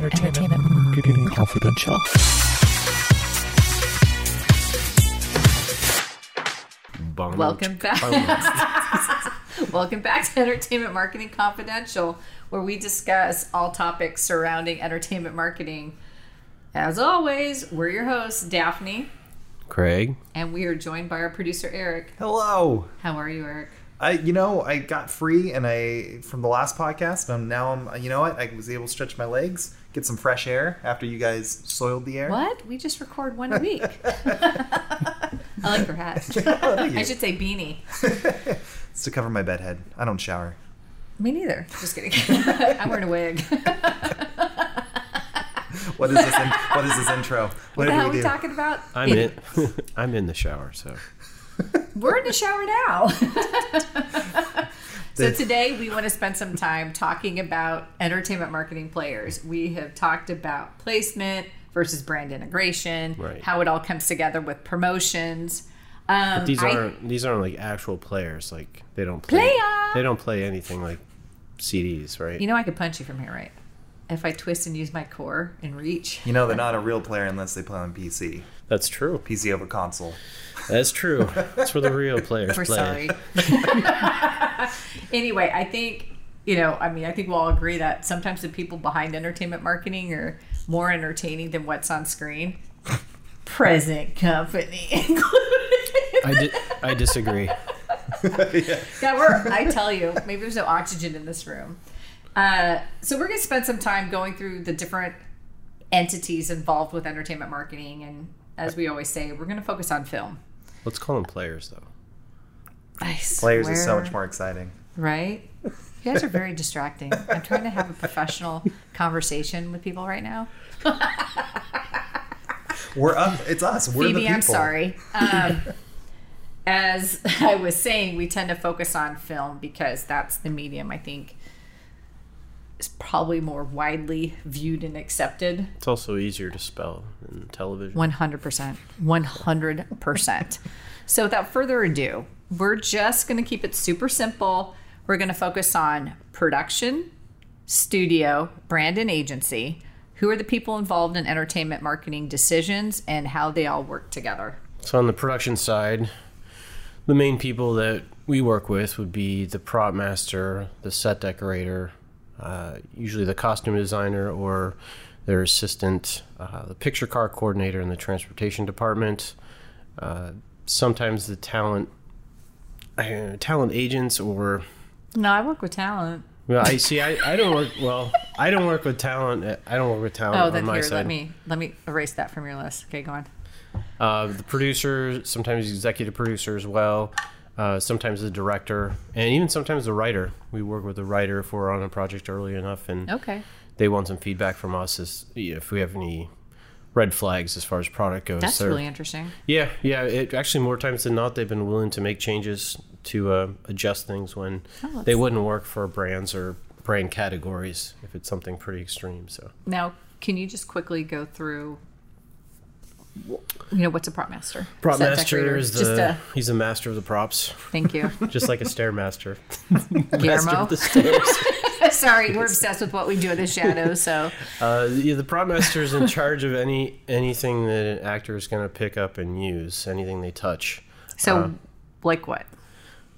Entertainment Marketing Confidential. Bum. Welcome back. Welcome back to Entertainment Marketing Confidential, where we discuss all topics surrounding entertainment marketing. As always, we're your hosts, Daphne, Craig. and we are joined by our producer, Eric. Hello. How are you, Eric? I you know I got free and I from the last podcast and now I'm you know what I was able to stretch my legs get some fresh air after you guys soiled the air. What? We just record one a week. I like your hat. I should say beanie. It's to cover my bedhead. I don't shower. Me neither. Just kidding. I'm wearing a wig. What is this? In, what is this intro? What, What the hell are we we talking about? I'm in. I'm in the shower, so We're in the shower now. So today we want to spend some time talking about entertainment marketing players. We have talked about placement versus brand integration, Right. how it all comes together with promotions. Um, these aren't these aren't like actual players. Like they don't play. Player! They don't play anything like CDs, right? you know, I could punch you from here, right? If I twist and use my core and reach. You know they're not a real player unless they play on PC. That's true. PC over console. That's true. That's where the real players We're play. sorry. anyway, I think you know. I mean, I think we'll all agree that sometimes the people behind entertainment marketing are more entertaining than what's on screen. Present company included. I di- I disagree. yeah, we're. I tell you, maybe there's no oxygen in this room. Uh, so we're gonna spend some time going through the different entities involved with entertainment marketing, and as we always say, we're gonna focus on film. Let's call them players, though. I Players is so much more exciting. right? You guys are very distracting. I'm trying to have a professional conversation with people right now. We're up. It's us. We're the people. I'm sorry. Um, as I was saying, we tend to focus on film because that's the medium I think is probably more widely viewed and accepted. It's also easier to spell than television. 100%. 100%. So without further ado, we're just going to keep it super simple. We're going to focus on production, studio, brand, and agency. Who are the people involved in entertainment marketing decisions and how they all work together? So on the production side, the main people that we work with would be the prop master, the set decorator, uh, usually the costume designer or their assistant, uh, the picture car coordinator in the transportation department, uh, sometimes the talent uh, talent agents or No, I work with talent. well, I see. I, I don't work well. I don't work with talent. I don't work with talent Oh, then here, side. let me let me erase that from your list. Okay, go on. Uh, the producer, sometimes executive producer as well, uh, sometimes the director, and even sometimes the writer. We work with the writer if we're on a project early enough, and Okay, they want some feedback from us as if we have any red flags as far as product goes. that's They're- really interesting. yeah, yeah. It, actually, more times than not, they've been willing to make changes to uh, adjust things when Oh, they wouldn't work for brands or brand categories if it's something pretty extreme. So. Now, can you just quickly go through? You know what's a prop master? Prop Set master decorator. is the just a he's a master of the props, thank you, just like a stairmaster. master Guillermo. of the stairs. Sorry, we're obsessed with what we do in the shadows. So Uh, yeah, the prop master is in charge of any anything that an actor is going to pick up and use, anything they touch. so Uh, like what?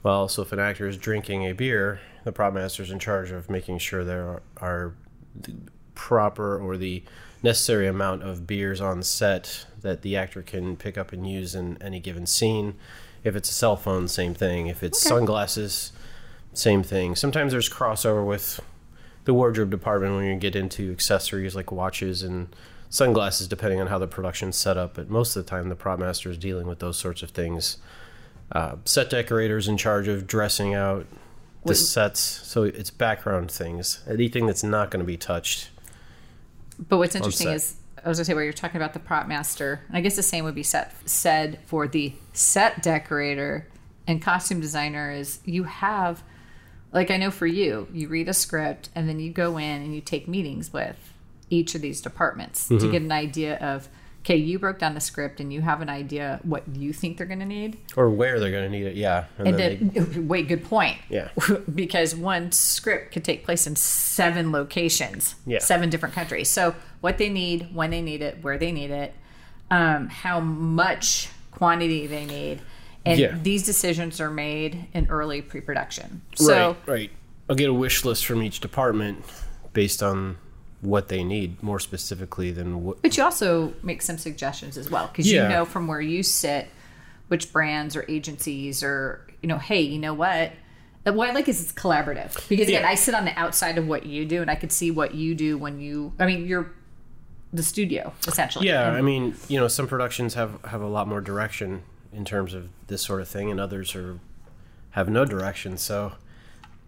Well, so if an actor is drinking a beer, the prop master is in charge of making sure there are, are the proper or the necessary amount of beers on set that the actor can pick up and use in any given scene. If it's a cell phone, same thing. If it's sunglasses, same thing. Sometimes there's crossover with the wardrobe department when you get into accessories like watches and sunglasses, depending on how the production's set up. But most of the time, the prop master is dealing with those sorts of things. Uh, set decorators in charge of dressing out the Wait. sets, so it's background things. Anything that's not going to be touched. But what's interesting is I was gonna say where you're talking about the prop master. and I guess the same would be set, said for the set decorator and costume designer. Is you have, like I know for you, you read a script and then you go in and you take meetings with each of these departments to mm-hmm. get an idea of okay, you broke down the script and you have an idea what you think they're going to need. Or where they're going to need it. Yeah. And then then, wait, good point. Yeah. because one script could take place in seven locations, Yeah. seven different countries. So, what they need, when they need it, where they need it, um, how much quantity they need. And Yeah. these decisions are made in early pre production. So, right, right. I'll get a wish list from each department based on what they need more specifically than what. But you also make some suggestions as well because Yeah. you know from where you sit which brands or agencies or you know, hey, you know what? Uh, What I like is it's collaborative because again, Yeah. I sit on the outside of what you do and I could see what you do when you. I mean, you're the studio essentially. Yeah, And- I mean, you know, some productions have have a lot more direction in terms of this sort of thing, and others are have no direction. So,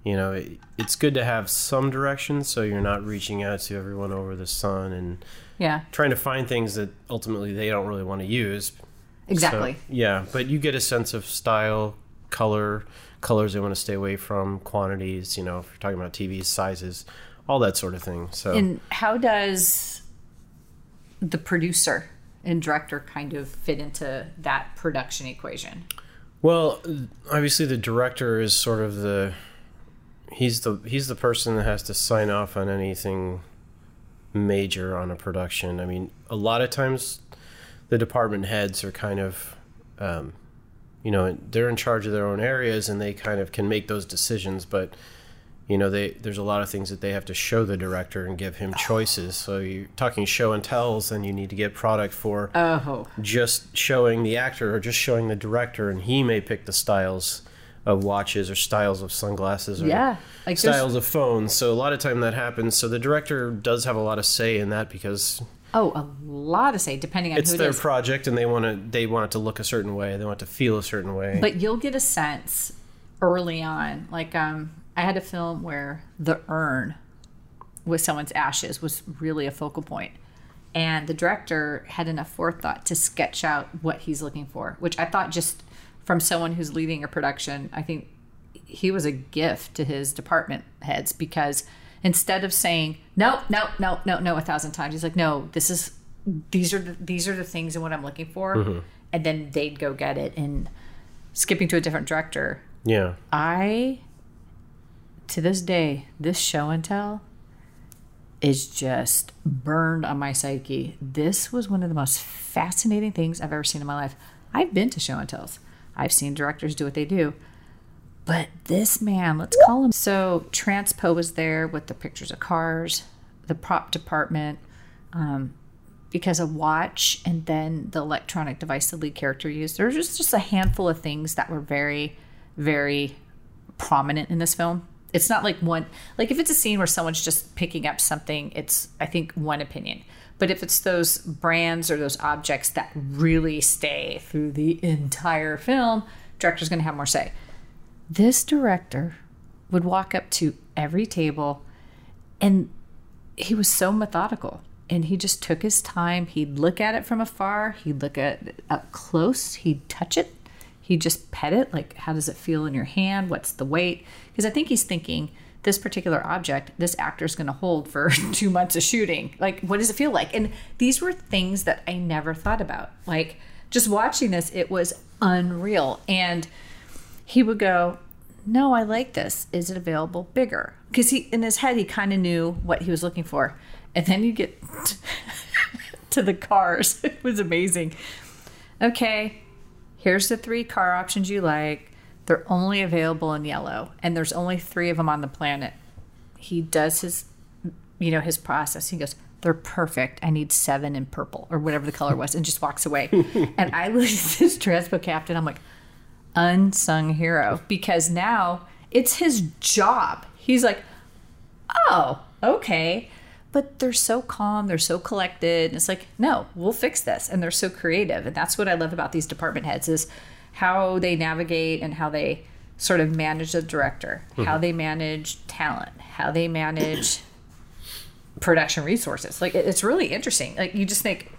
you know, it, it's good to have some direction, so you're not reaching out to everyone over the sun and yeah, trying to find things that ultimately they don't really want to use. exactly. So, yeah, but you get a sense of style, color, colors they want to stay away from, quantities. You know, if you're talking about TVs, sizes, all that sort of thing. So. And how does the producer and director kind of fit into that production equation? Well, obviously the director is sort of the he's the he's the person that has to sign off on anything major on a production. I mean, a lot of times the department heads are kind of um, you know, they're in charge of their own areas and they kind of can make those decisions, but you know, they there's a lot of things that they have to show the director and give him choices. So you're talking show and tells, and you need to get product for Oh, just showing the actor or just showing the director, and he may pick the styles of watches or styles of sunglasses or Yeah, like styles of phones. So a lot of time that happens. So the director does have a lot of say in that because oh, a lot to say depending on it's who it their is. project and they want to they want it to look a certain way. They want it to feel a certain way. But you'll get a sense early on. Like um, I had a film where the urn with someone's ashes was really a focal point. And the director had enough forethought to sketch out what he's looking for, which I thought just from someone who's leading a production, I think he was a gift to his department heads because instead of saying no, no, no, no, no a thousand times, he's like, no, this is these are the, these are the things and what I'm looking for, mm-hmm. and then they'd go get it. And skipping to a different director, yeah. I to this day, this show and tell is just burned on my psyche. This was one of the most fascinating things I've ever seen in my life. I've been to show and tells. I've seen directors do what they do. But this man, let's call him. So Transpo was there with the pictures of cars, the prop department, um, because a watch and then the electronic device the lead character used. There was just, just a handful of things that were very, very prominent in this film. It's not like one like if it's a scene where someone's just picking up something, it's I think one opinion. But if it's those brands or those objects that really stay through the entire film, director's going to have more say. This director would walk up to every table and he was so methodical and he just took his time. He'd look at it from afar, he'd look at it up close, he'd touch it, he'd just pet it. Like, how does it feel in your hand? What's the weight? Because I think he's thinking this particular object, this actor's going to hold for two months of shooting. Like, what does it feel like? And these were things that I never thought about. Like, just watching this, it was unreal. And he would go, No, I like this. Is it available bigger? Because he, in his head, he kind of knew what he was looking for. And then you get to the cars. It was amazing. Okay, here's the three car options you like. They're only available in yellow, and there's only three of them on the planet. He does his, you know, his process. He goes, they're perfect. I need seven in purple or whatever the color was, and just walks away. and I look at this Transpo captain. I'm like, unsung hero because now it's his job. He's like, oh, okay. But they're so calm, they're so collected. And it's like, no, we'll fix this. And they're so creative. And that's what I love about these department heads is how they navigate and how they sort of manage the director, how mm-hmm. they manage talent, how they manage production resources. Like it- it's really interesting. Like you just think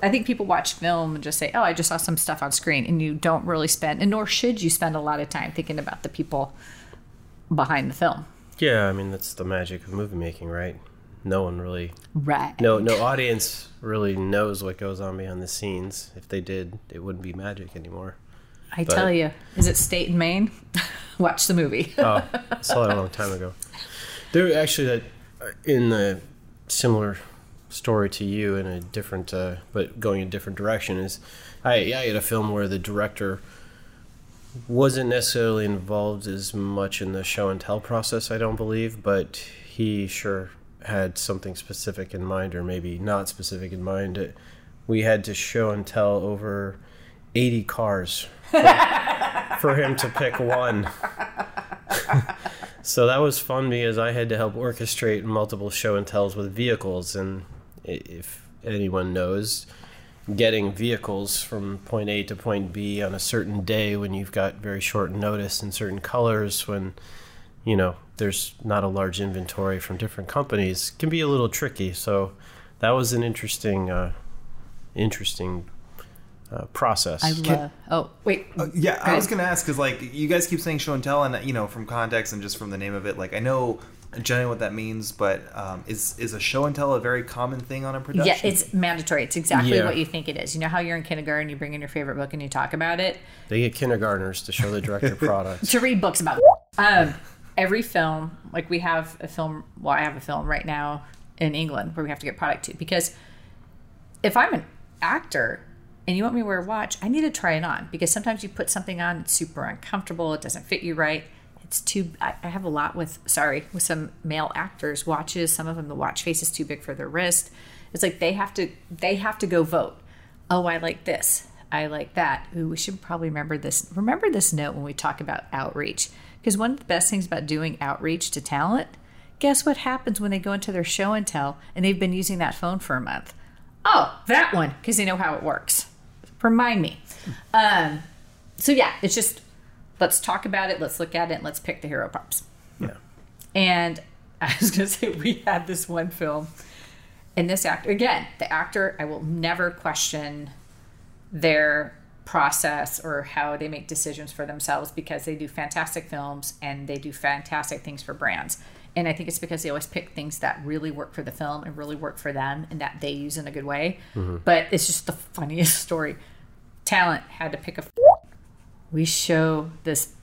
I think people watch film and just say, "Oh, I just saw some stuff on screen," and you don't really spend, and nor should you spend a lot of time thinking about the people behind the film. Yeah, I mean that's the magic of movie making, right? no one really, Right. no no audience really knows what goes on behind the scenes. If they did, it wouldn't be magic anymore. I but- tell you, is it State and Main? Watch the movie. Oh, I saw that a long time ago. There actually that uh, in the similar story to you in a different, uh, but going a different direction is, I I had a film where the director wasn't necessarily involved as much in the show and tell process. I don't believe, but he sure had something specific in mind, or maybe not specific in mind. It, we had to show and tell over eighty cars for him to pick one. So that was fun because I had to help orchestrate multiple show and tells with vehicles, and if anyone knows, getting vehicles from point A to point B on a certain day when you've got very short notice and certain colors, when you know there's not a large inventory from different companies, can be a little tricky. So that was an interesting, uh, interesting uh, process. I love. Oh wait. Uh, yeah, I Go was gonna ask because like you guys keep saying show and tell, and you know from context and just from the name of it, like I know generally what that means, but um, is is a show and tell a very common thing on a production? Yeah, it's mandatory. It's exactly Yeah. what you think it is. You know how you're in kindergarten, you bring in your favorite book and you talk about it. they get kindergartners to show the director products. to read books about um every film like we have a film well i have a film right now in england where we have to get product to because if i'm an actor and you want me to wear a watch i need to try it on because sometimes you put something on it's super uncomfortable it doesn't fit you right. It's too i, have a lot with sorry with some male actors watches some of them the watch face is too big for their wrist. It's like they have to they have to go vote. Oh i like this. I like that. Ooh, we should probably remember this remember this note when we talk about outreach. Because one of the best things about doing outreach to talent guess what happens when they go into their show and tell and they've been using that phone for a month? Oh that one because they know how it works remind me um, so yeah it's just let's talk about it let's look at it and let's pick the hero props Yeah. and I was going to say, we had this one film, and this actor, again, the actor, I will never question their process or how they make decisions for themselves because they do fantastic films and they do fantastic things for brands. And I think it's because they always pick things that really work for the film and really work for them and that they use in a good way. Mm-hmm. But it's just the funniest story. Talent had to pick a. We show this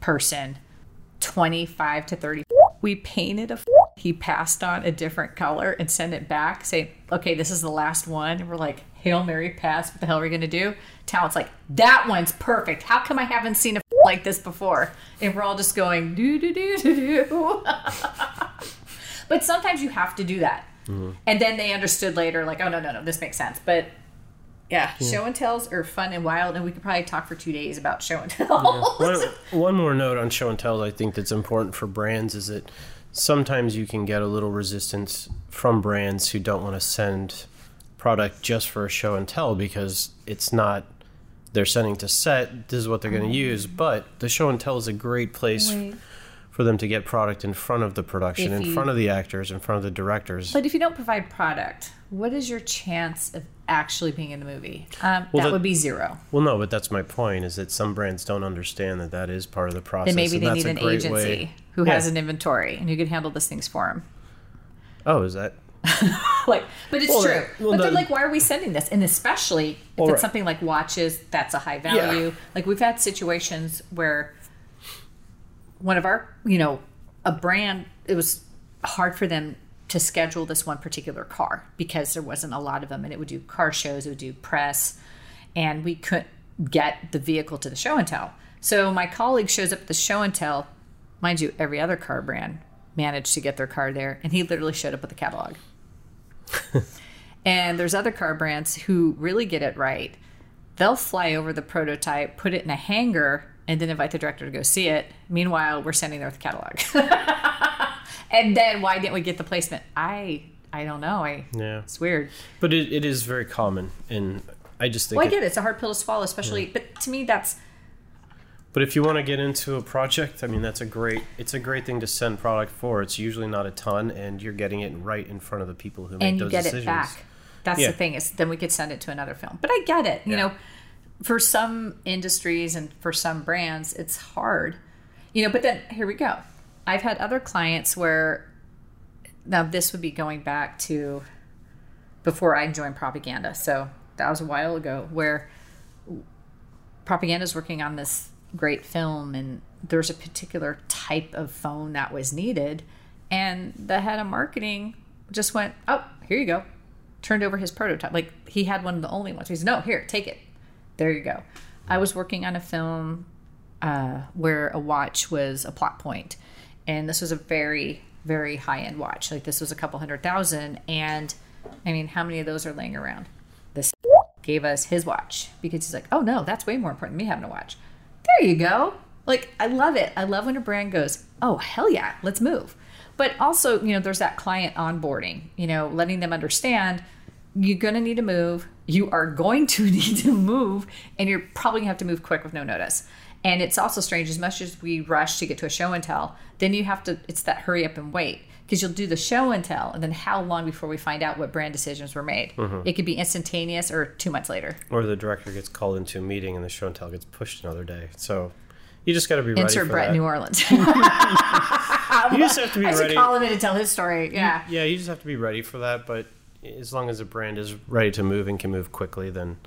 person 25 to 30. We painted a. He passed on a different color and sent it back, saying, okay, this is the last one. And we're like, Hail Mary pass. What the hell are we going to do? Talent's like, that one's perfect. How come I haven't seen a like this before? And we're all just going, do, do, do, do, do. but sometimes you have to do that. Mm-hmm. And then they understood later, like, oh, no, no, no, this makes sense. But yeah, show and tells are fun and wild. And we could probably talk for two days about show and tells. one, one more note on show and tells I think that's important for brands is that sometimes you can get a little resistance from brands who don't want to send product just for a show and tell because it's not they're sending to set this is what they're going to use but the show and tell is a great place Wait. for them to get product in front of the production If in you- front of the actors in front of the directors But if you don't provide product, what is your chance of actually being in the movie? Um, Well, that the- would be zero. well no but that's my point is that some brands don't understand that that is part of the process Then maybe and they that's need an agency way- who Yeah. has an inventory and who can handle these things for them. oh is that Like, but it's Well, true. that- well, but they're like, why are we sending this? And especially if Well, it's right. something like watches, that's a high value. Like we've had situations where one of our, you know, a brand, it was hard for them to schedule this one particular car because there wasn't a lot of them, and it would do car shows, it would do press, and we couldn't get the vehicle to the show and tell. So my colleague shows up at the show and tell. Mind you, every other car brand managed to get their car there, and he literally showed up with a catalog. And there's other car brands who really get it right. They'll fly over the prototype, put it in a hangar, and then invite the director to go see it. Meanwhile, we're sending there with the catalog. and then why didn't we get the placement? I I don't know. I yeah it's weird. But it, it is very common, and I just think. Well, I get it. It's a hard pill to swallow, especially. But to me, that's but if you want to get into a project, I mean, that's a great. It's a great thing to send product for. It's usually not a ton, and you're getting it right in front of the people who make those get decisions. it back. That's Yeah. the thing is then we could send it to another film. But I get it. You Yeah. know, for some industries and for some brands, it's hard. You know, but then here we go. I've had other clients where now this would be going back to before I joined propaganda. So that was a while ago where propaganda is working on this great film and there's a particular type of phone that was needed and the head of marketing just went oh here you go. Turned over his prototype. Like he had one of the only ones. He said no here take it. There you go. I was working on a film uh, where a watch was a plot point and this was a very very high end watch. Like this was a couple hundred thousand and i mean how many of those are laying around? This gave us his watch because he's like oh no that's way more important than me having a watch there you go. Like, I love it. I love when a brand goes, oh, hell yeah, let's move. But also, you know, there's that client onboarding, you know, letting them understand you're going to need to move. You are going to need to move, and you're probably going to have to move quick with no notice. And it's also strange, as much as we rush to get to a show and tell, then you have to, it's that hurry up and wait because you'll do the show and tell, and then how long before we find out what brand decisions were made? Mm-hmm. It could be instantaneous or two months later. Or the director gets called into a meeting and the show and tell gets pushed another day. So you just got to be ready Insert Brett that. New Orleans. You just have to be I ready. call him in to tell his story. Yeah. Yeah, you just have to be ready for that. But as long as the brand is ready to move and can move quickly, then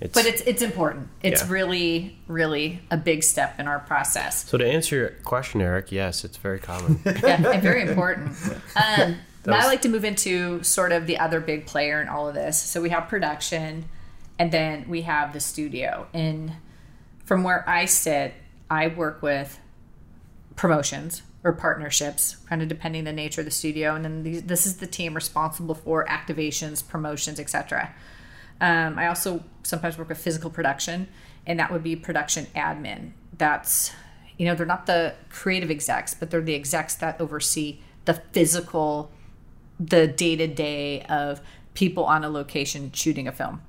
it's. But it's it's important. It's Yeah. really, really a big step in our process. so to answer your question, Eric, yes, it's very common. Yeah, and very important. Um, was- I like to move into sort of the other big player in all of this. So we have production, and then we have the studio. And from where I sit, I work with promotions or partnerships, kind of depending the nature of the studio. And then these, this is the team responsible for activations, promotions, etc. Um, I also sometimes work with physical production, and that would be production admin. That's, you know, they're not the creative execs, but they're the execs that oversee the physical, the day to day of people on a location shooting a film.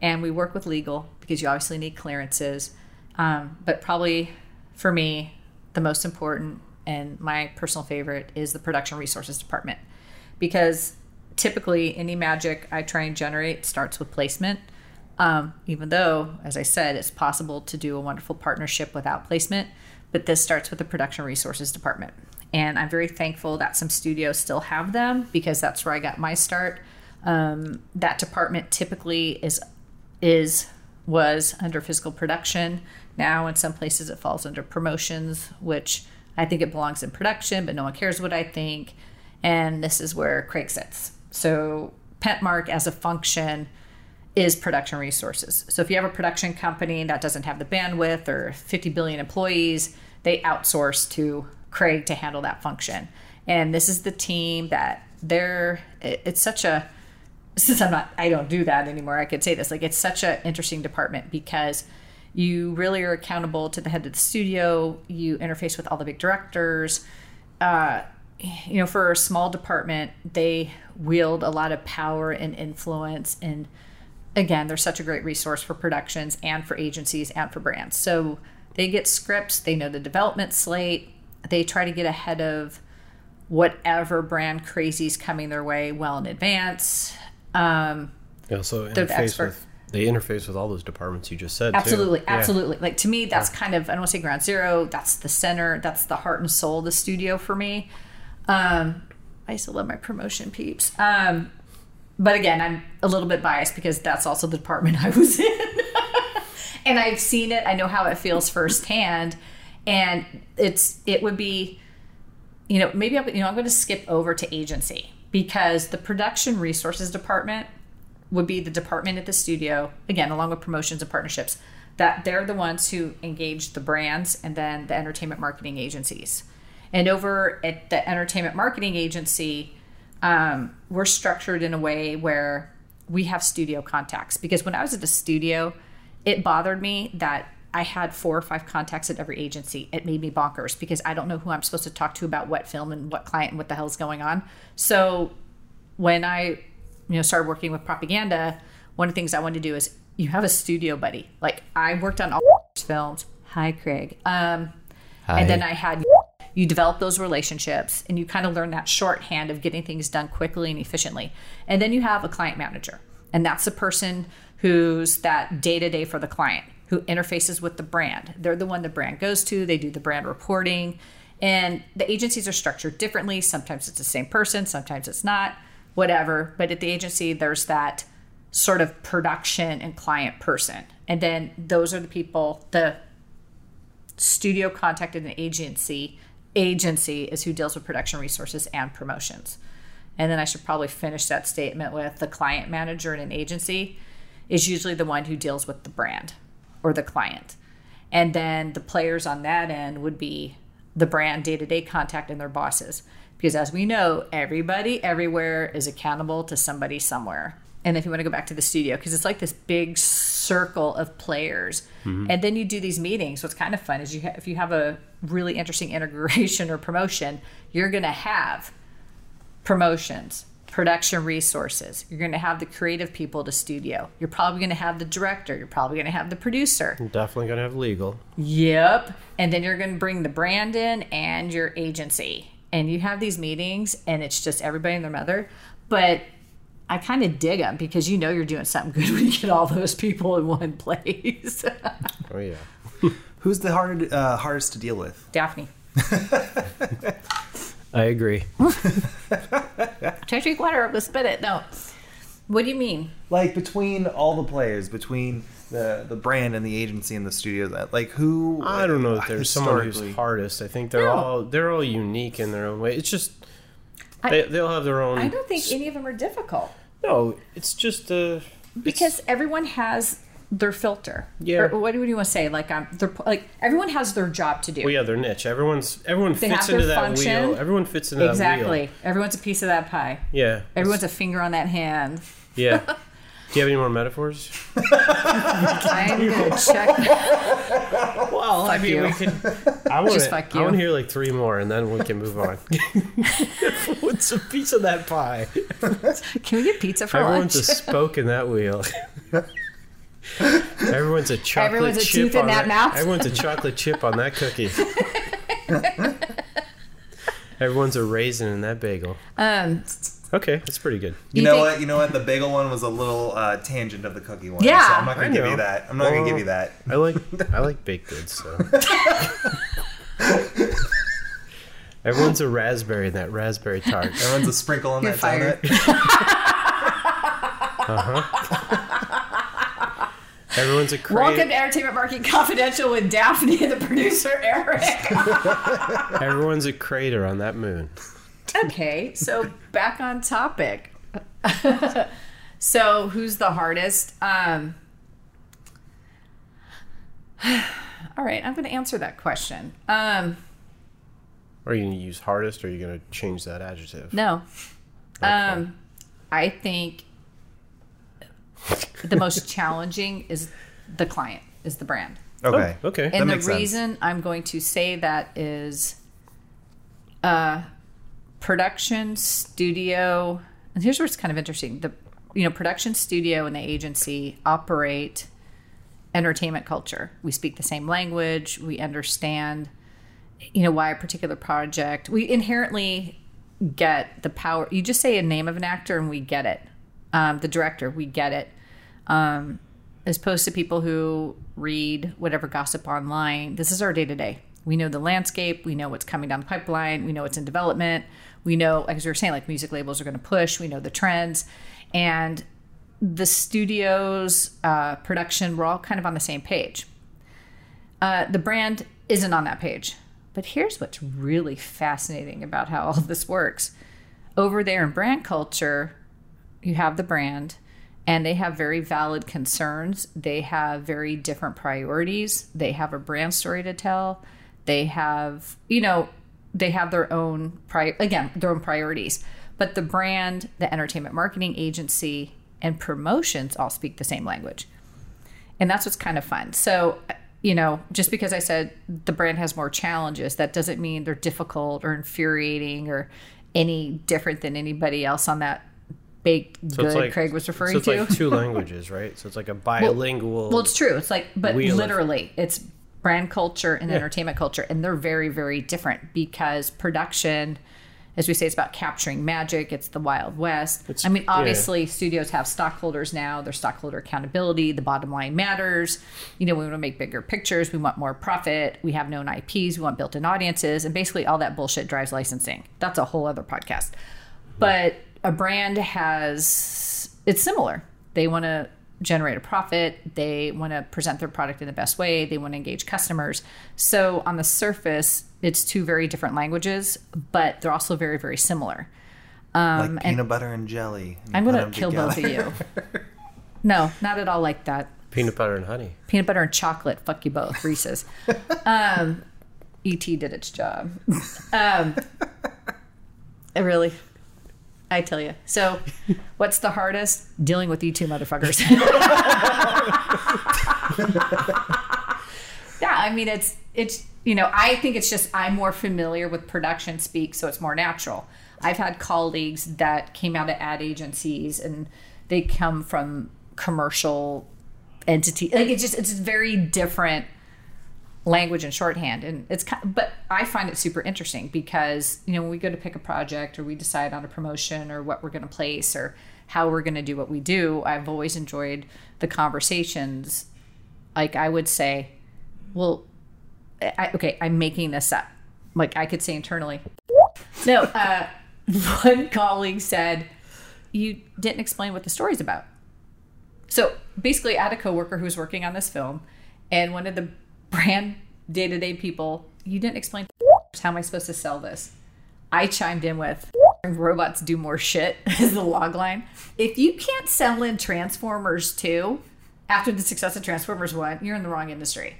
And we work with legal because you obviously need clearances. Um, but probably for me, the most important and my personal favorite is the production resources department because typically any magic I try and generate starts with placement. Um, even though, as I said, it's possible to do a wonderful partnership without placement, but this starts with the production resources department. And I'm very thankful that some studios still have them because that's where I got my start. Um, that department typically is is was under physical production. Now, in some places, it falls under promotions, which I think it belongs in production, but no one cares what I think. And this is where Craig sits. So, Pentmark as a function is production resources. So, if you have a production company that doesn't have the bandwidth or 50 billion employees, they outsource to Craig to handle that function. And this is the team that they're, it- it's such a, since I'm not, I don't do that anymore. I could say this like it's such an interesting department because you really are accountable to the head of the studio. You interface with all the big directors. Uh, you know, for a small department, they wield a lot of power and influence. And again, they're such a great resource for productions and for agencies and for brands. So they get scripts, they know the development slate, they try to get ahead of whatever brand crazy's coming their way well in advance. Um, They're the interface expert. with they interface with all those departments you just said. too. absolutely, Yeah. absolutely. Like to me, that's kind of I don't want to say ground zero. That's the center. That's the heart and soul of the studio for me. Um, I still love my promotion peeps. Um, but again, I'm a little bit biased because that's also the department I was in, and I've seen it. I know how it feels firsthand, and it's it would be you know, maybe I'm, you know, I'm going to skip over to agency because the production resources department would be the department at the studio, again, along with promotions and partnerships, that they're the ones who engage the brands and then the entertainment marketing agencies. And over at the entertainment marketing agency, um, we're structured in a way where we have studio contacts. Because when I was at the studio, it bothered me that I had four or five contacts at every agency. It made me bonkers because I don't know who I'm supposed to talk to about what film and what client and what the hell's going on. So when I, you know, started working with propaganda, one of the things I wanted to do is you have a studio buddy. Like I worked on all films. Hi, Craig. Um, and then I had you develop those relationships and you kind of learn that shorthand of getting things done quickly and efficiently. And then you have a client manager, and that's the person who's that day to day for the client who interfaces with the brand. They're the one the brand goes to, they do the brand reporting. And the agencies are structured differently. Sometimes it's the same person, sometimes it's not, whatever. But at the agency, there's that sort of production and client person. And then those are the people, the studio contacted an agency. Agency is who deals with production resources and promotions. And then I should probably finish that statement with the client manager in an agency is usually the one who deals with the brand or the client. And then the players on that end would be the brand day to day contact and their bosses. Because as we know, everybody everywhere is accountable to somebody somewhere. And if you want to go back to the studio, because it's like this big circle of players, mm-hmm. and then you do these meetings. What's kind of fun is you ha- if you have a really interesting integration or promotion, you're going to have promotions, production resources. You're going to have the creative people to studio. You're probably going to have the director. You're probably going to have the producer. Definitely gonna have legal. Yep. And then you're going to bring the brand in and your agency. And you have these meetings, and it's just everybody and their mother. But I kind of dig them because you know you're doing something good when you get all those people in one place. Oh yeah. Who's the hard, uh, hardest to deal with? Daphne. I agree. Try to drink water or spit it. No. What do you mean? Like between all the players, between the the brand and the agency and the studio, that like who? I don't know if there's someone who's hardest. I think they're No. all they're all unique in their own way. It's just I- they, they'll have their own. I don't think any of them are difficult. No, it's just uh, because everyone has their filter. Yeah. Or what do you want to say? Like um, they're like everyone has their job to do. well, yeah, their niche. Everyone's everyone They fits into that function. wheel. Everyone fits into that exactly. wheel. Everyone's a piece of that pie. Yeah. Everyone's a finger on that hand. Yeah. Do you have any more metaphors? I'm gonna check. Well, I Fuck mean, you. we can. I want Just to. fuck I you. want to hear like three more, and then we can move on. What's a piece of that pie? Can we get pizza for Everyone's lunch? a spoke in that wheel. Everyone's a chocolate Everyone's a chip tooth in on that mouth. Everyone's a chocolate chip on that cookie. Everyone's a raisin in that bagel. um, Okay, that's pretty good. You, You know think- what? You know what? The bagel one was a little uh, tangent of the cookie one. Yeah. so I'm not gonna give you that. I'm not gonna give you that. I like I like baked goods. So everyone's a raspberry in that raspberry tart. Everyone's a sprinkle on You're that fired. donut. Everyone's a welcome to Entertainment Marketing Confidential with Daphne the producer Eric. Everyone's a crater on that moon. Okay, so back on topic. so who's the hardest? Um, all right, I'm going to answer that question. Um, Are you gonna use hardest, or are you gonna change that adjective? no, um, I think the most challenging is the client, is the brand. Okay. Oh, okay. And the makes sense. reason I'm going to say that is uh, production studio, and here's where it's kind of interesting. The you know, production studio and the agency operate entertainment culture. We speak the same language, we understand you know why a particular project. We inherently get the power. You just say a name of an actor and we get it. Um, the director, we get it. Um, as opposed to people who read whatever gossip online. This is our day to day. We know the landscape. We know what's coming down the pipeline. We know what's in development. We know, as we were saying, like music labels are going to push. We know the trends, and the studios, uh, production, we're all kind of on the same page. Uh, the brand isn't on that page. But here's what's really fascinating about how all this works. Over there in brand culture, you have the brand and they have very valid concerns. They have very different priorities. They have a brand story to tell. They have, you know, they have their own pri- again, their own priorities. But the brand, the entertainment marketing agency, and promotions all speak the same language. And that's what's kind of fun. So, you know, just because I said the brand has more challenges, that doesn't mean they're difficult or infuriating or any different than anybody else on that baked So good like Craig was referring so it's to. like two languages, right? So it's like a bilingual. Well, it's true. It's like, but wheel of- literally, it's brand culture and Yeah. entertainment culture, and they're very, very different because production as we say, it's about capturing magic. It's the Wild West. It's- I mean, yeah. obviously, studios have stockholders now. There's stockholder accountability. The bottom line matters. You know, we want to make bigger pictures. We want more profit. We have known IPs. We want built-in audiences, and basically, all that bullshit drives licensing. That's a whole other podcast. But a brand has it's similar. They want to generate a profit. They want to present their product in the best way. They want to engage customers. So on the surface, it's two very different languages, but they're also very, very similar. like peanut butter and jelly. You Um, I'm going to kill both of you. No, not at all like that. Peanut butter and honey. Peanut butter and chocolate. Fuck you both. Reese's. Um, ET did its job. Um, really, I tell you. So, what's the hardest? Dealing with you two motherfuckers. yeah, I mean it's it's you know I think it's just I'm more familiar with production speak, so it's more natural. I've had colleagues that came out of ad agencies and they come from commercial entity. Like it's just it's very different language and shorthand. And it's kind of, but I find it super interesting because you know when we go to pick a project or we decide on a promotion or what we're going to place or how we're going to do what we do I've always enjoyed the conversations. Like I would say well I, okay I'm making this up. Like I could say internally. No uh one colleague said you didn't explain what the story's about. So basically, I had a coworker who was working on this film, and one of the brand day to day people, you didn't explain how am I supposed to sell this? I chimed in with robots do more shit is the log line. If you can't sell in Transformers 2 after the success of Transformers 1, you're in the wrong industry.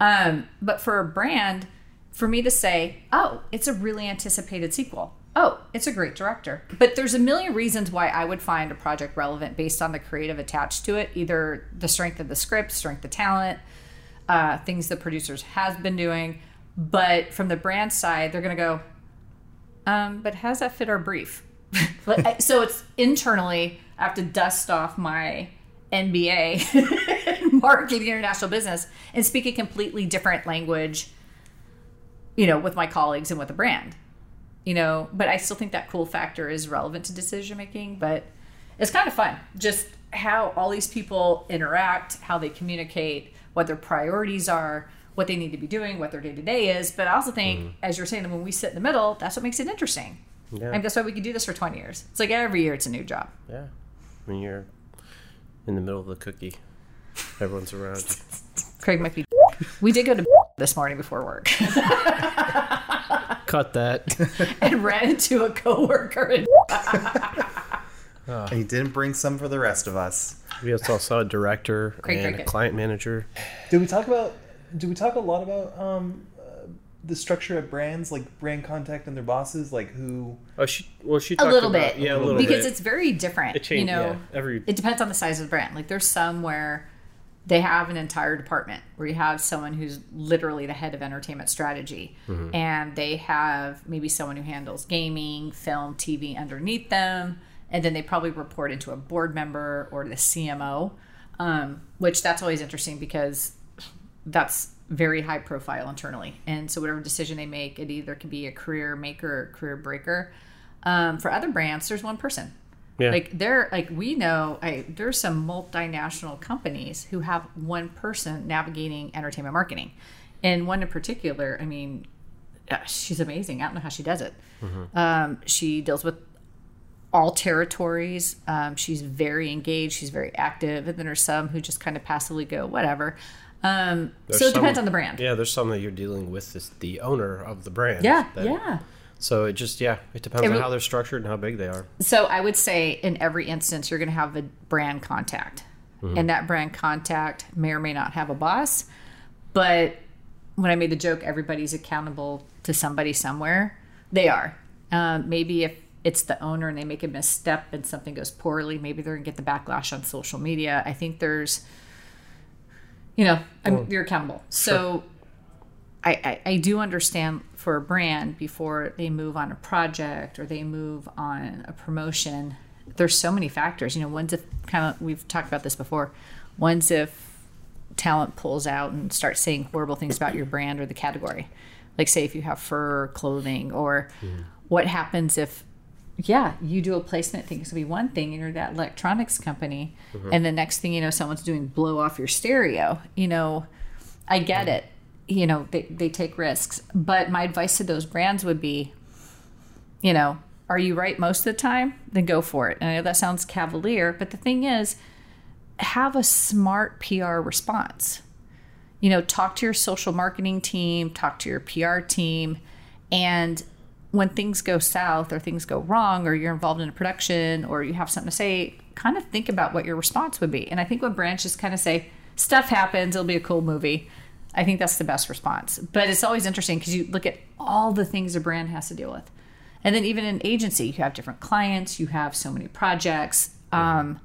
Um, but for a brand, for me to say, oh, it's a really anticipated sequel. Oh, it's a great director. But there's a million reasons why I would find a project relevant based on the creative attached to it, either the strength of the script, strength of talent, uh, things the producers has been doing. But from the brand side, they're going to go, um, but how does that fit our brief? So it's internally, I have to dust off my MBA, marketing international business, and speak a completely different language, you know, with my colleagues and with the brand. You know, but I still think that cool factor is relevant to decision making, but it's kind of fun. Just how all these people interact, how they communicate, what their priorities are, what they need to be doing, what their day to day is. But I also think, mm. as you're saying, when we sit in the middle, that's what makes it interesting. Yeah. I mean, that's why we could do this for 20 years. It's like every year it's a new job. Yeah. When you're in the middle of the cookie, everyone's around you. Craig might be. We did go to this morning before work Cut that. and ran into a coworker. And And he didn't bring some for the rest of us. we also saw a director Great, and great, a client manager. Did we talk about? Did we talk a lot about um, uh, the structure of brands, like brand contact and their bosses, like who? Oh, she. Well, she a little about, bit. Yeah, a little because bit. it's very different. It changed. you know, yeah, every. it depends on the size of the brand. Like there's some where they have an entire department where you have someone who's literally the head of entertainment strategy and they have maybe someone who handles gaming, film, TV underneath them and then they probably report into a board member or the CMO. Um, which that's always interesting because that's very high profile internally. And so whatever decision they make, it either can be a career maker or career breaker. Um, for other brands, there's one person. Yeah. Like there, like we know, I, there's some multinational companies who have one person navigating entertainment marketing, and one in particular. I mean, uh, she's amazing. I don't know how she does it. Um, she deals with all territories. Um, she's very engaged. She's very active, and then there's some who just kind of passively go whatever. Um, so it some- depends on the brand. Yeah, there's some that you're dealing with this, the owner of the brand. Yeah, that- yeah. So it just yeah, it depends It on how they're structured and how big they are. So I would say in every instance, you're going to have a brand contact, and that brand contact may or may not have a boss. But when I made the joke, everybody's accountable to somebody somewhere. They are. Um, maybe if it's the owner and they make a misstep and something goes poorly, maybe they're going to get the backlash on social media. I think there's, you know, I'm, you're accountable. So I, I, I do understand for a brand before they move on a project or they move on a promotion, there's so many factors. You know, one's if kind of we've talked about this before. One's if talent pulls out and starts saying horrible things about your brand or the category. Like say if you have fur clothing or what happens if yeah you do a placement thing, it's going to be one thing and you're that electronics company mm-hmm. and the next thing you know someone's doing blow off your stereo you know? I get mm-hmm. it. You know they, they take risks. But my advice to those brands would be you know are you right most of the time? Then go for it. And i know that sounds cavalier but the thing is have a smart pr response. You know, talk to your social marketing team, talk to your PR team, and when things go south or things go wrong or you're involved in a production or you have something to say, kind of think about what your response would be. And I think when brands just kind of say, stuff happens, it'll be a cool movie, I think that's the best response. But it's always interesting because you look at all the things a brand has to deal with. And then even in agency, you have different clients, you have so many projects. Um,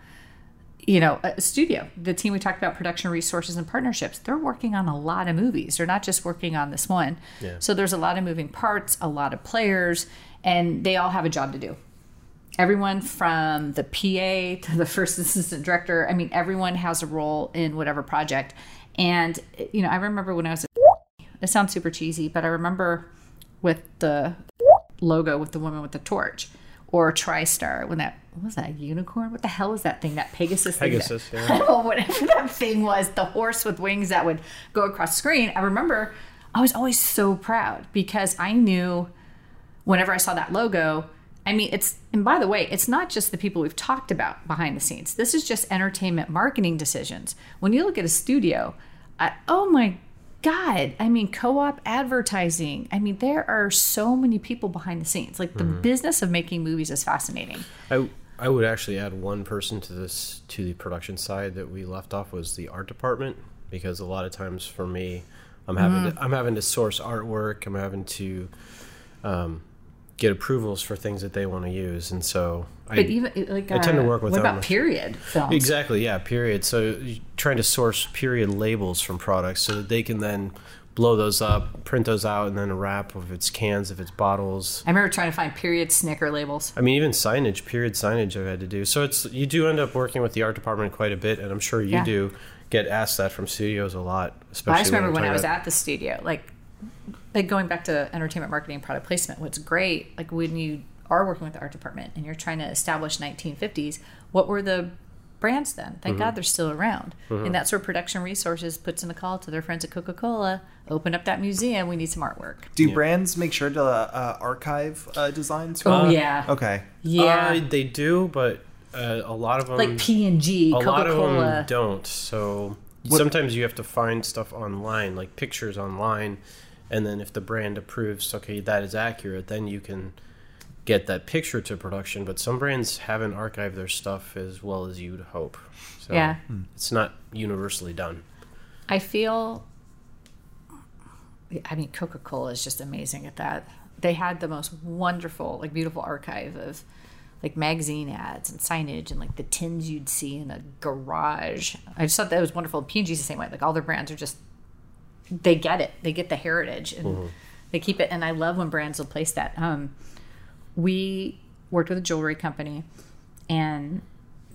you know, a studio, the team we talked about, production resources and partnerships, they're working on a lot of movies. They're not just working on this one. Yeah. So there's a lot of moving parts, a lot of players, and they all have a job to do. Everyone from the PA to the first assistant director, I mean, everyone has a role in whatever project. And, you know, I remember when I was, it sounds super cheesy, but I remember with the logo with the woman with the torch or TriStar when that what was that unicorn? What the hell was that thing? That Pegasus thing? that- Pegasus, yeah. Whatever that thing was, the horse with wings that would go across the screen. I remember I was always so proud because I knew whenever I saw that logo, I mean, it's, and by the way, it's not just the people we've talked about behind the scenes. This is just entertainment marketing decisions. When you look at a studio, I, oh my God, I mean, co op advertising. I mean, there are so many people behind the scenes. Like the mm-hmm. business of making movies is fascinating. I I would actually add one person to this to the production side that we left off was the art department because a lot of times for me, I'm having Mm. to, I'm having to source artwork. I'm having to um, get approvals for things that they want to use, and so I even like, I tend to uh, work with what them. about period films? Exactly, yeah, period. So trying to source period labels from products so that they can then blow those up, print those out, and then wrap if it's cans, if it's bottles. I remember trying to find period snicker labels. I mean, even signage, period signage, I've had to do. So it's you do end up working with the art department quite a bit, and I'm sure you Yeah. do get asked that from studios a lot. Especially I just remember when I'm I was at the studio, like, like going back to entertainment marketing product placement. What's great, like when you are working with the art department and you're trying to establish 1950s, what were the brands then? Thank Mm-hmm. God they're still around. And that's where production resources puts in a call to their friends at Coca Cola. Open up that museum. We need some artwork. Do brands make sure to uh, archive uh, designs? Oh Uh, yeah, Okay. yeah. Uh, they do, but uh, a lot of them like P and G, a Coca lot of them Cola. don't. So sometimes you have to find stuff online, like pictures online, and then if the brand approves, okay, that is accurate, then you can get that picture to production. But some brands haven't archived their stuff as well as you'd hope. So Yeah. it's not universally done. I feel. I mean, Coca Cola is just amazing at that. They had the most wonderful, like, beautiful archive of like magazine ads and signage and like the tins you'd see in a garage. I just thought that was wonderful. P&G's the same way. Like all their brands are just they get it. They get the heritage and they keep it. And I love when brands will place that. Um, we worked with a jewelry company and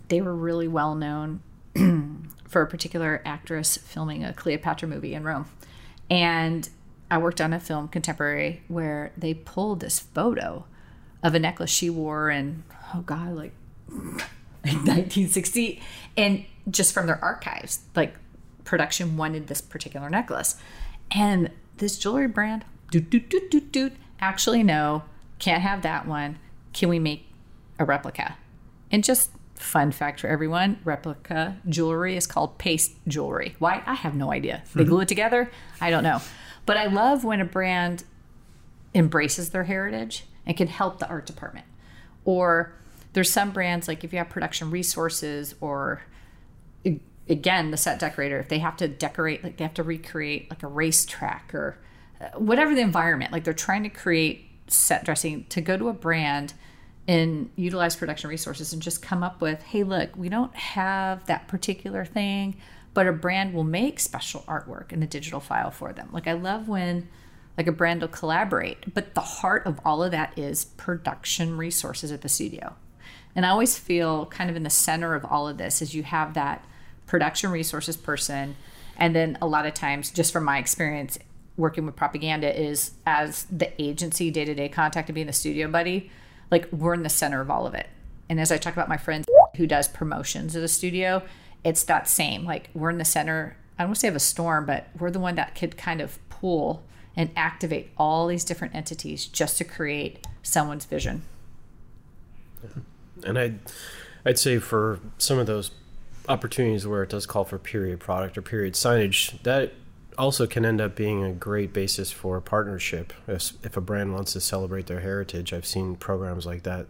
they were really well known for a particular actress filming a Cleopatra movie in Rome. And I worked on a film contemporary where they pulled this photo of a necklace she wore in, oh God, like 1960. And just from their archives, like production wanted this particular necklace. And this jewelry brand, doot, doot, doot, doot, doot, actually, no, can't have that one. Can we make a replica? And just fun fact for everyone replica jewelry is called paste jewelry. Why? I have no idea. They glue it together? I don't know. But I love when a brand embraces their heritage and can help the art department. Or there's some brands, like if you have production resources or again the set decorator if they have to decorate like they have to recreate like a racetrack or uh, whatever the environment like they're trying to create set dressing to go to a brand and utilize production resources and just come up with hey look we don't have that particular thing but a brand will make special artwork in a digital file for them like i love when like a brand will collaborate but the heart of all of that is production resources at the studio and I always feel kind of in the center of all of this is you have that production resources person. And then a lot of times, just from my experience, working with propaganda is as the agency day to day contact and being the studio buddy, like we're in the center of all of it. And as I talk about my friend who does promotions at a studio, it's that same. Like we're in the center. I don't want to say of a storm, but we're the one that could kind of pull and activate all these different entities just to create someone's vision. And I'd, I'd say for some of those opportunities where it does call for period product or period signage, that also can end up being a great basis for a partnership. If, if a brand wants to celebrate their heritage, I've seen programs like that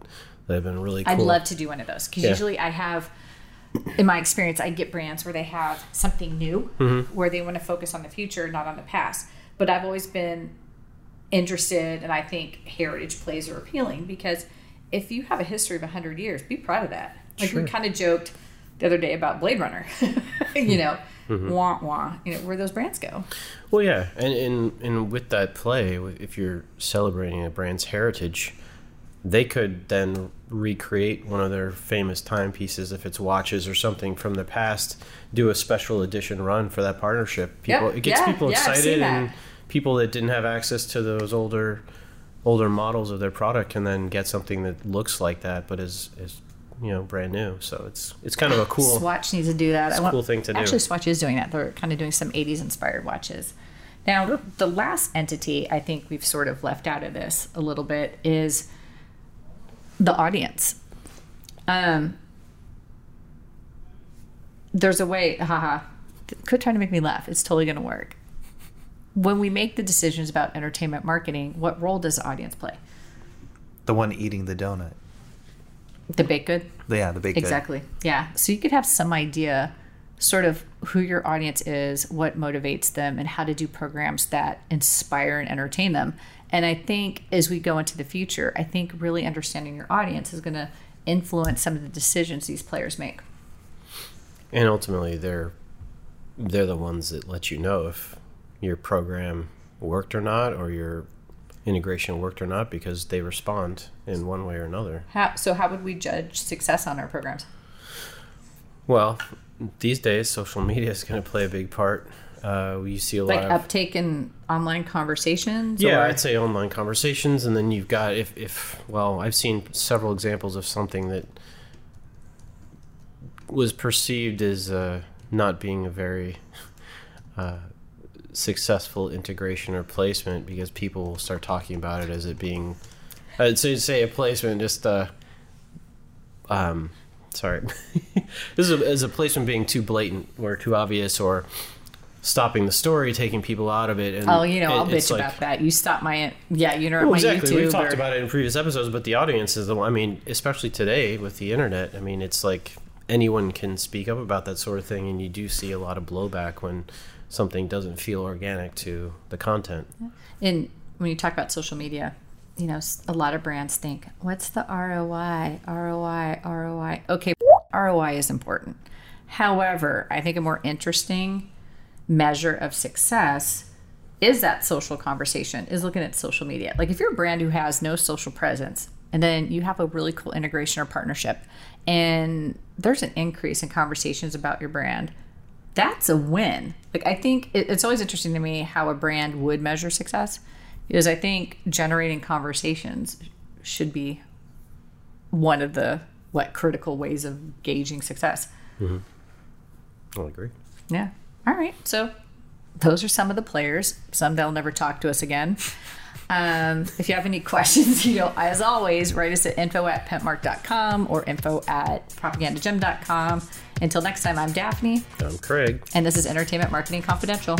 that have been really cool. I'd love to do one of those because Yeah. usually I have, in my experience, I get brands where they have something new, Mm-hmm. where they want to focus on the future, not on the past. But I've always been interested, and I think heritage plays are appealing because if you have a history of 100 years, be proud of that. Like Sure. we kind of joked the other day about Blade Runner, you know, Mm-hmm. wah wah, you know, where those brands go. Well, yeah, and and and with that play, if you're celebrating a brand's heritage, they could then recreate one of their famous timepieces if it's watches or something from the past. Do a special edition run for that partnership. People, Yep, it gets yeah, people yeah, excited, and people that didn't have access to those older older models of their product can then get something that looks like that, but is is you know brand new. So it's it's kind of a cool. Swatch needs to do that. It's a cool thing to do. Actually, Swatch is doing that. They're kind of doing some 80s inspired watches. Now, the last entity I think we've sort of left out of this a little bit is the audience. Um, there's a way, haha, quit trying to make me laugh. It's totally going to work. When we make the decisions about entertainment marketing, what role does the audience play? The one eating the donut. The baked good? Yeah, the baked good. Exactly. Yeah. So you could have some idea sort of who your audience is, what motivates them, and how to do programs that inspire and entertain them. And I think as we go into the future, I think really understanding your audience is going to influence some of the decisions these players make. and ultimately they're they're the ones that let you know if your program worked or not or your integration worked or not because they respond in one way or another How, so, how would we judge success on our programs? well these days social media is going to play a big part uh, you see a Like lot of uptake in online conversations? yeah or- i'd say online conversations and then you've got if, if well i've seen several examples of something that was perceived as uh, not being a very uh, successful integration or placement because people will start talking about it as it being i'd say say a placement just uh um sorry this is a, as a placement being too blatant or too obvious or stopping the story taking people out of it and Oh, you know, I'll bitch like- about that. You stop my, yeah, you know, well, my exactly. YouTube. We've talked about it in previous episodes, but the audience is the one. I mean, especially today with the internet. I mean, it's like anyone can speak up about that sort of thing, and you do see a lot of blowback when something doesn't feel organic to the content. And when you talk about social media, you know, a lot of brands think, what's the ROI? ROI, ROI. Okay, ROI is important. However, I think a more interesting measure of success is that social conversation, is looking at social media. Like if you're a brand who has no social presence and then you have a really cool integration or partnership and there's an increase in conversations about your brand, that's a win. Like I think it, it's always interesting to me how a brand would measure success because I think generating conversations should be one of the what critical ways of gauging success. I'll agree. Yeah. All right. So those are some of the players. Some they'll never talk to us again. Um, if you have any questions, you know, as always, write us at info at pentmark.com or info at propagandagem.com. Until next time, I'm Daphne. I'm Craig. And this is Entertainment Marketing Confidential.